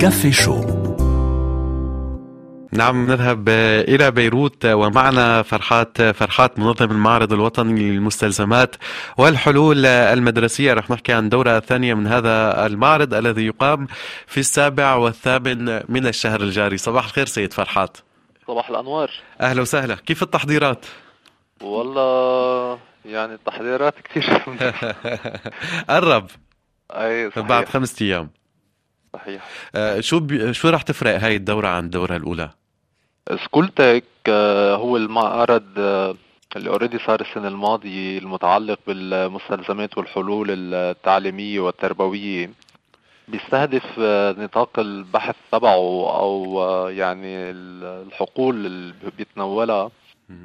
كافي شو. نعم نذهب إلى بيروت ومعنا فرحات فرحات منظم المعرض الوطني للمستلزمات والحلول المدرسية. رح نحكي عن دورة ثانية من هذا المعرض الذي يقام في السابع والثامن من الشهر الجاري. صباح الخير سيد فرحات. صباح الأنوار. أهلا وسهلا. كيف التحضيرات؟ والله يعني التحضيرات كثير. قرب أي صحيح. بعد خمسة أيام. صحيح. آه شو بي... شو رح تفرق هاي الدورة عن الدورة الأولى؟ SchoolTech آه هو المعرض آه اللي already صار السنة الماضية المتعلق بالمستلزمات والحلول التعليمية والتربوية بيستهدف نطاق البحث تبعه أو يعني الحقول اللي بيتناولها.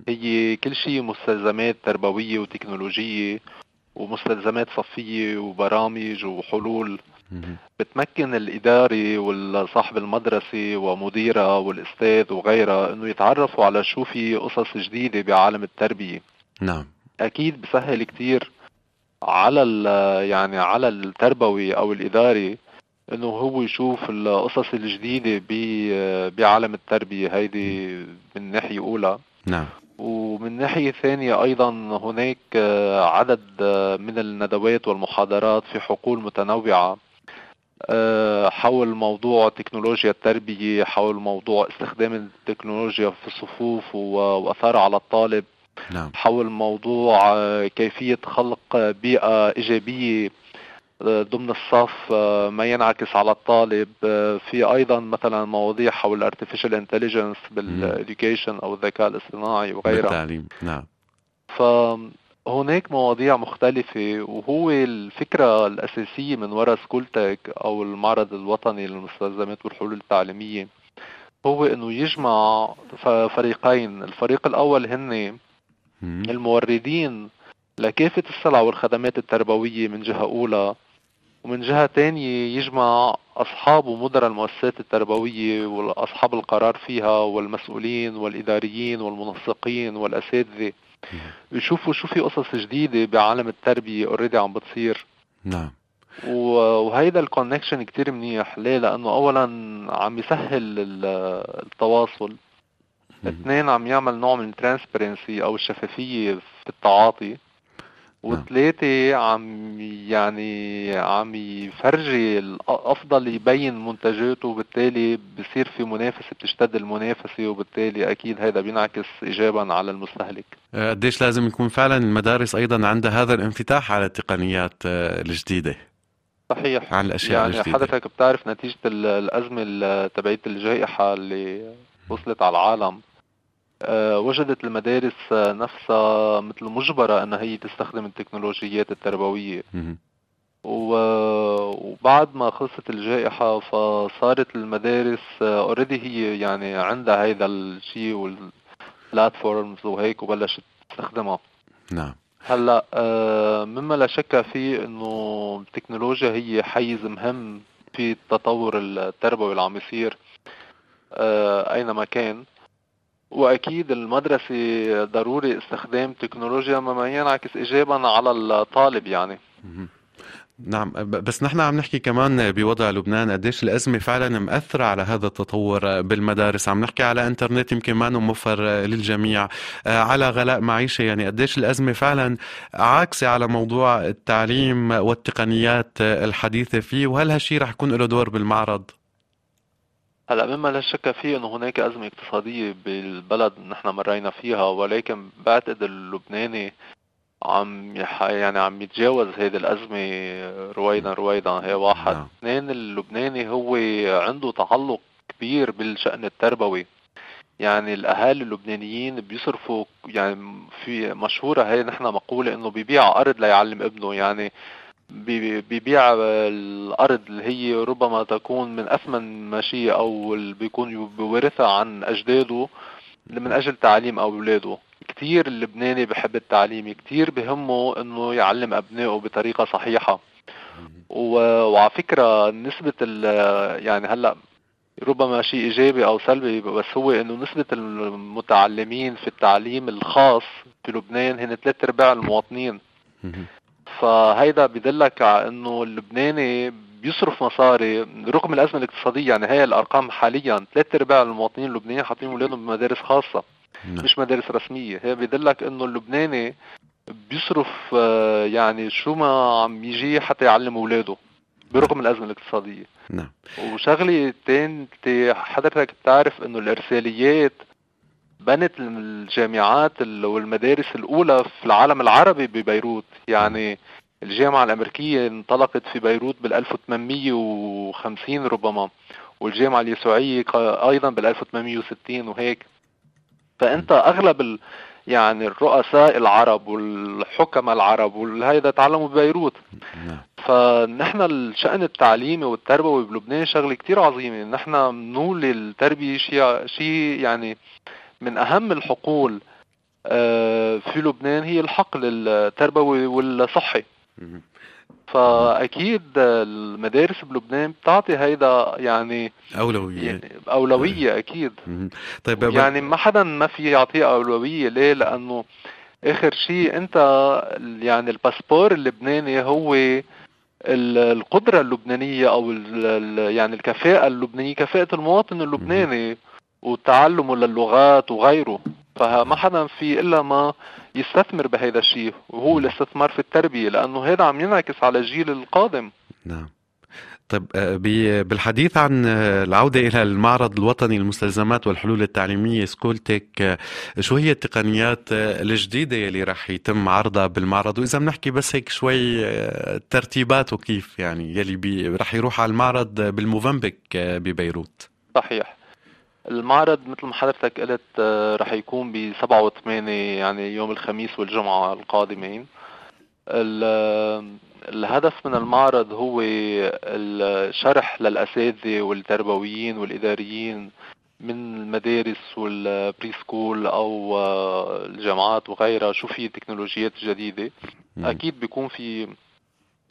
هي كل شيء مستلزمات تربوية وتكنولوجية ومستلزمات صفية وبرامج وحلول. بتمكن الإداري وصاحب المدرسة ومديرها والأستاذ وغيرها إنه يتعرفوا على شو في قصص جديدة بعالم التربية. نعم. أكيد بسهل كتير على يعني على التربوي أو الإداري إنه هو يشوف القصص الجديدة بعالم التربية. هيدي من ناحية أولى. نعم. ومن ناحية ثانية أيضا هناك عدد من الندوات والمحاضرات في حقول متنوعة. آه، حول موضوع تكنولوجيا التربية حول موضوع استخدام التكنولوجيا في الصفوف وأثارها على الطالب نعم. حول موضوع كيفية خلق بيئة إيجابية ضمن الصف آه، ما ينعكس على الطالب آه، في أيضا مثلا مواضيع حول الارتفيشال انتليجنس بالاديوكيشن أو الذكاء الاصطناعي وغيرها. بالتعليم نعم. فهناك مواضيع مختلفة وهو الفكرة الأساسية من وراء سكولتك أو المعرض الوطني للمستلزمات والحلول التعليمية هو إنه يجمع فريقين. الفريق الأول هن الموردين لكافة السلع والخدمات التربوية من جهة أولى ومن جهة تانية يجمع أصحاب ومدراء المؤسسات التربوية وأصحاب القرار فيها والمسؤولين والإداريين والمنسقين والأساتذة. يشوفوا شو في قصص جديدة بعالم التربية already عم بتصير. نعم. وهيدا ال connection كتير منيح. ليه؟ لأنه أولا عم يسهل التواصل. اثنين عم يعمل نوع من ال transparency أو الشفافية في التعاطي. وثلاثة عم يعني عم يفرجي الأفضل يبين منتجاته وبالتالي بصير في منافسة بتشتد المنافسة وبالتالي أكيد هذا بينعكس إيجابا على المستهلك. آه، قديش لازم يكون فعلا المدارس أيضا عندها هذا الانفتاح على التقنيات آه، الجديدة؟ صحيح. على الأشياء يعني الجديدة. حضرتك بتعرف نتيجة الأزمة تبعية الجائحة اللي وصلت على العالم. وجدت المدارس نفسها مثل مجبرة أنها هي تستخدم التكنولوجيات التربوية. وبعد ما خلصت الجائحة فصارت المدارس اوريدي هي يعني عندها هيدا الشيء والبلاتفورمز وهيك وبلشت تستخدمها. نعم. هلأ آه، مما لا شك فيه إنه التكنولوجيا هي حيز مهم في التطور التربوي اللي عم يصير آه، أينما كان. وأكيد المدرسة ضروري استخدام تكنولوجيا ما ينعكس ايجابا على الطالب يعني. نعم بس نحن عم نحكي كمان بوضع لبنان قديش الأزمة فعلا مأثرة على هذا التطور بالمدارس. عم نحكي على إنترنت يمكن ما موفر للجميع. على غلاء معيشة يعني قديش الأزمة فعلا عاكسة على موضوع التعليم والتقنيات الحديثة فيه وهل هالشي رح يكون له دور بالمعرض؟ هلا مما لا شك فيه إنه هناك أزمة اقتصادية بالبلد نحن مرينا فيها ولكن بعتقد اللبناني عم يح... يعني عم يتجاوز هيدي الأزمة رويدا رويدا. هي واحد. نعم. اثنين اللبناني هو عنده تعلق كبير بالشأن التربوي. يعني الأهالي اللبنانيين بيصرفوا يعني في مشهورة هي نحن مقولة إنه بيبيع أرض ليعلم ابنه. يعني بيبيع الأرض اللي هي ربما تكون من أثمن ما شيء أو اللي بيكون بورثها عن أجداده من أجل تعليم أولاده. كثير اللبناني بحب التعليم كثير بهمه إنه يعلم أبنائه بطريقة صحيحة. وعلى فكرة نسبة يعني هلأ ربما شيء إيجابي أو سلبي بس هو إنه نسبة المتعلمين في التعليم الخاص في لبنان هن ثلاث أرباع المواطنين. فهيدا بدلك على إنه اللبناني بيصرف مصاري رغم الأزمة الاقتصادية يعني هي الأرقام حاليا ثلاث أرباع المواطنين اللبنانيين حاطين أولادهم بمدارس خاصة نعم. مش مدارس رسمية. هي بيدلك إنه اللبناني بيصرف آه، يعني شو ما عم يجي حتى يعلم أولاده برغم الأزمة الاقتصادية. نعم. وشغلة تانية حضرتك بتعرف إنه الإرساليات بنت الجامعات والمدارس الأولى في العالم العربي ببيروت. يعني الجامعة الأمريكية انطلقت في بيروت بال 1850 ربما والجامعة اليسوعية أيضا بال 1860 وهيك. فأنت أغلب ال... يعني الرؤساء العرب والحكماء العرب وهيدا تعلموا ببيروت. نعم. فنحن الشأن التعليمي والتربوي بلبنان شغلة كتير عظيمة. نحن نولي التربية شيء شيء يعني من أهم الحقول آه، في لبنان هي الحقل التربوي والصحي. فأكيد المدارس بلبنان بتعطي هيدا يعني أولوية. يعني أولوية أكيد. طيب يعني ما حدا ما في يعطيه أولوية. ليه؟ لأنه آخر شيء أنت يعني الباسبور اللبناني هو القدرة اللبنانية أو يعني الكفاءة اللبنانية كفاءة المواطن اللبناني. وتعلمه للغات وغيره. فما حدا في إلا ما يستثمر بهذا الشيء وهو الاستثمار في التربية لأنه هذا عم ينعكس على الجيل القادم. نعم. طيب آه، بالحديث عن آه، العودة إلى المعرض الوطني للمستلزمات والحلول التعليمية سكولتك آه، شو هي التقنيات الجديدة يلي رح يتم عرضها بالمعرض؟ وإذا بنحكي بس هيك شوي ترتيباته كيف يعني يلي رح يروح على المعرض بالموفنبك ببيروت. صحيح. المعرض مثل ما حضرتك قلت آه، رح يكون ب 7 و 8 يعني يوم الخميس والجمعة القادمين. الهدف من المعرض هو الشرح للأساتذة والتربويين والإداريين من المدارس وال preschool أو آه، الجامعات وغيرها شو في تكنولوجيات جديدة. أكيد بيكون في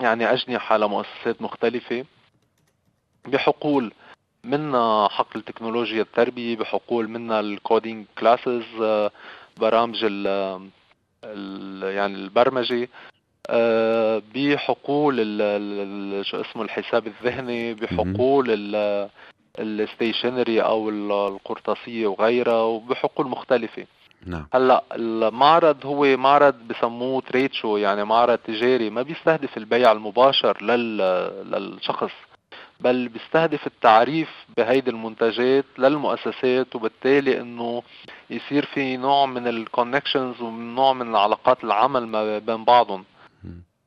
يعني أجنحة لمؤسسات مختلفة. بحقول منا حقل تكنولوجيا التربية بحقول منا ال coding classes برامج ال يعني البرمجة آه، بحقول شو اسمه الحساب الذهني بحقول الستيشنري أو القرطاسية وغيرها وبحقول مختلفة. نعم. هلأ المعرض هو معرض بسموه تريد شو يعني معرض تجاري ما بيستهدف البيع المباشر لل... للشخص. بل بيستهدف التعريف بهيدي المنتجات للمؤسسات وبالتالي إنه يصير في نوع من الكونكشنز ونوع من علاقات العمل ما بين بعضهم.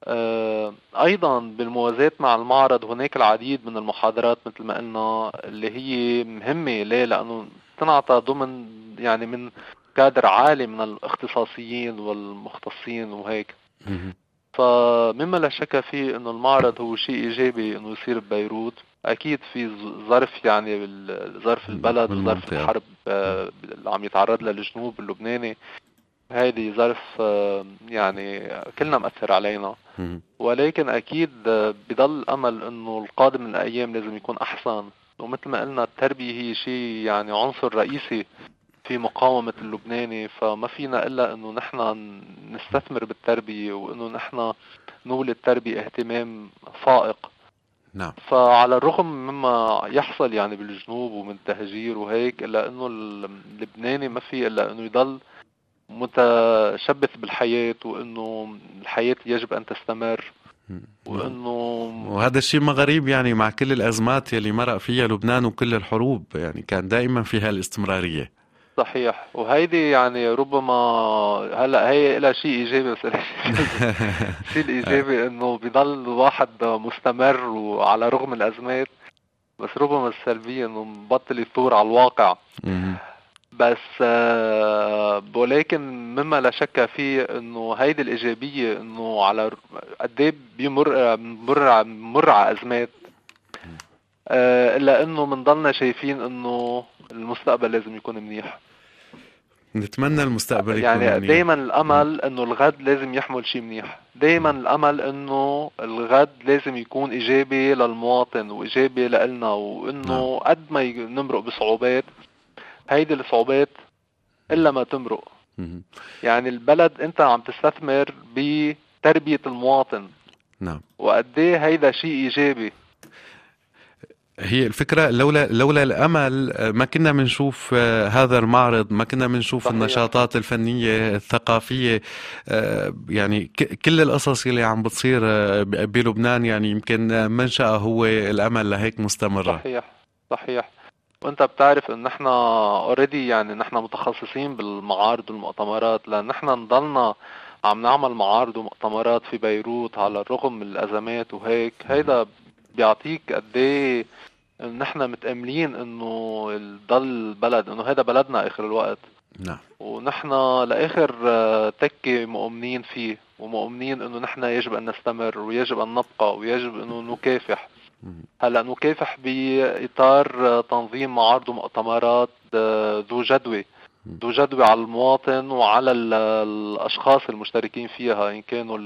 آه أيضا بالموازاة مع المعرض هناك العديد من المحاضرات مثل ما قلنا اللي هي مهمة ليه؟ لأنه تنعطى ضمن يعني من كادر عالي من الاختصاصيين والمختصين وهيك. فمما لا شك فيه إنه المعرض هو شيء إيجابي إنه يصير ببيروت أكيد في ظرف يعني ظرف البلد وظرف الحرب آه، اللي عم يتعرض لها الجنوب اللبناني. هيدي ظرف آه، يعني كلنا مأثر علينا. ولكن أكيد آه، بضل أمل إنه القادم من الأيام لازم يكون أحسن. ومثل ما قلنا التربية هي شيء يعني عنصر رئيسي في مقاومة اللبناني فما فينا إلا أنه نحن نستثمر بالتربية وأنه نحن نولي التربية اهتمام فائق. نعم. فعلى الرغم مما يحصل يعني بالجنوب ومن تهجير وهيك إلا أنه اللبناني ما في إلا أنه يضل متشبث بالحياة وأنه الحياة يجب أن تستمر وإنه وهذا الشيء ما غريب يعني مع كل الأزمات يلي مرق فيها لبنان وكل الحروب يعني كان دائما فيها الاستمراريه صحيح. وهيدي يعني ربما هلا هي لها شيء إيجابي بس الشيء الإيجابي إنه بضل الواحد مستمر وعلى رغم الأزمات بس ربما السلبية إنه مبطل يثور على الواقع. بس آه، ولكن مما لا شك فيه إنه هيدي الإيجابية إنه على قد إيه بيمر بمر بمر على أزمات. آه، الا انه بنضلنا شايفين إنه المستقبل لازم يكون منيح. نتمنى المستقبل يكون يعني دائما الأمل إنه الغد لازم يحمل شيء منيح. دائما الأمل إنه الغد لازم يكون إيجابي للمواطن وإيجابي لنا وإنه نعم. قد ما نمرق بصعوبات هيدي الصعوبات إلا ما تمرق. يعني البلد أنت عم تستثمر بتربية المواطن. نعم. وقد إيه هيدا شيء إيجابي؟ هي الفكرة لولا لولا الأمل ما كنا بنشوف هذا المعرض ما كنا بنشوف. النشاطات الفنية الثقافية يعني كل القصص اللي عم بتصير بلبنان يعني يمكن منشأها هو الأمل لهيك مستمرة. صحيح صحيح. وأنت بتعرف إن إحنا اوريدي يعني نحن متخصصين بالمعارض والمؤتمرات لأن نحن نضلنا عم نعمل معارض ومؤتمرات في بيروت على الرغم من الأزمات وهيك. هيدا بيعطيك قد إيه نحن متأملين إنه ضل البلد إنه هذا بلدنا آخر الوقت. نعم. ونحن لآخر تكة مؤمنين فيه ومؤمنين إنه نحن يجب أن نستمر ويجب أن نبقى ويجب إنه نكافح. هلأ نكافح بإطار تنظيم معارض ومؤتمرات ذو جدوى. ذو جدوى على المواطن وعلى الأشخاص المشتركين فيها إن كانوا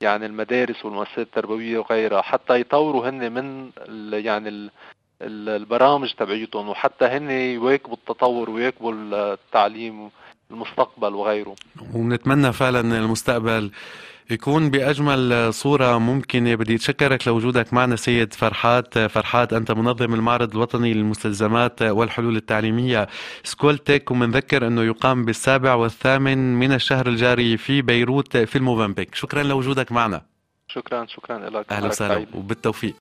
يعني المدارس والمؤسسات التربوية وغيرها حتى يطوروا هن من يعني البرامج تبعيتهم وحتى هن يواكبوا التطور ويواكبوا التعليم المستقبل وغيره. ونتمنى فعلا المستقبل يكون بأجمل صورة ممكنة. بدي أتشكرك لوجودك معنا سيد فرحات. فرحات أنت منظم المعرض الوطني للمستلزمات والحلول التعليمية سكولتك ومنذكر أنه يقام بالسابع والثامن من الشهر الجاري في بيروت في الموفنبيك. شكرا لوجودك معنا. شكرا شكرا لك. أهلا وسهلا وبالتوفيق.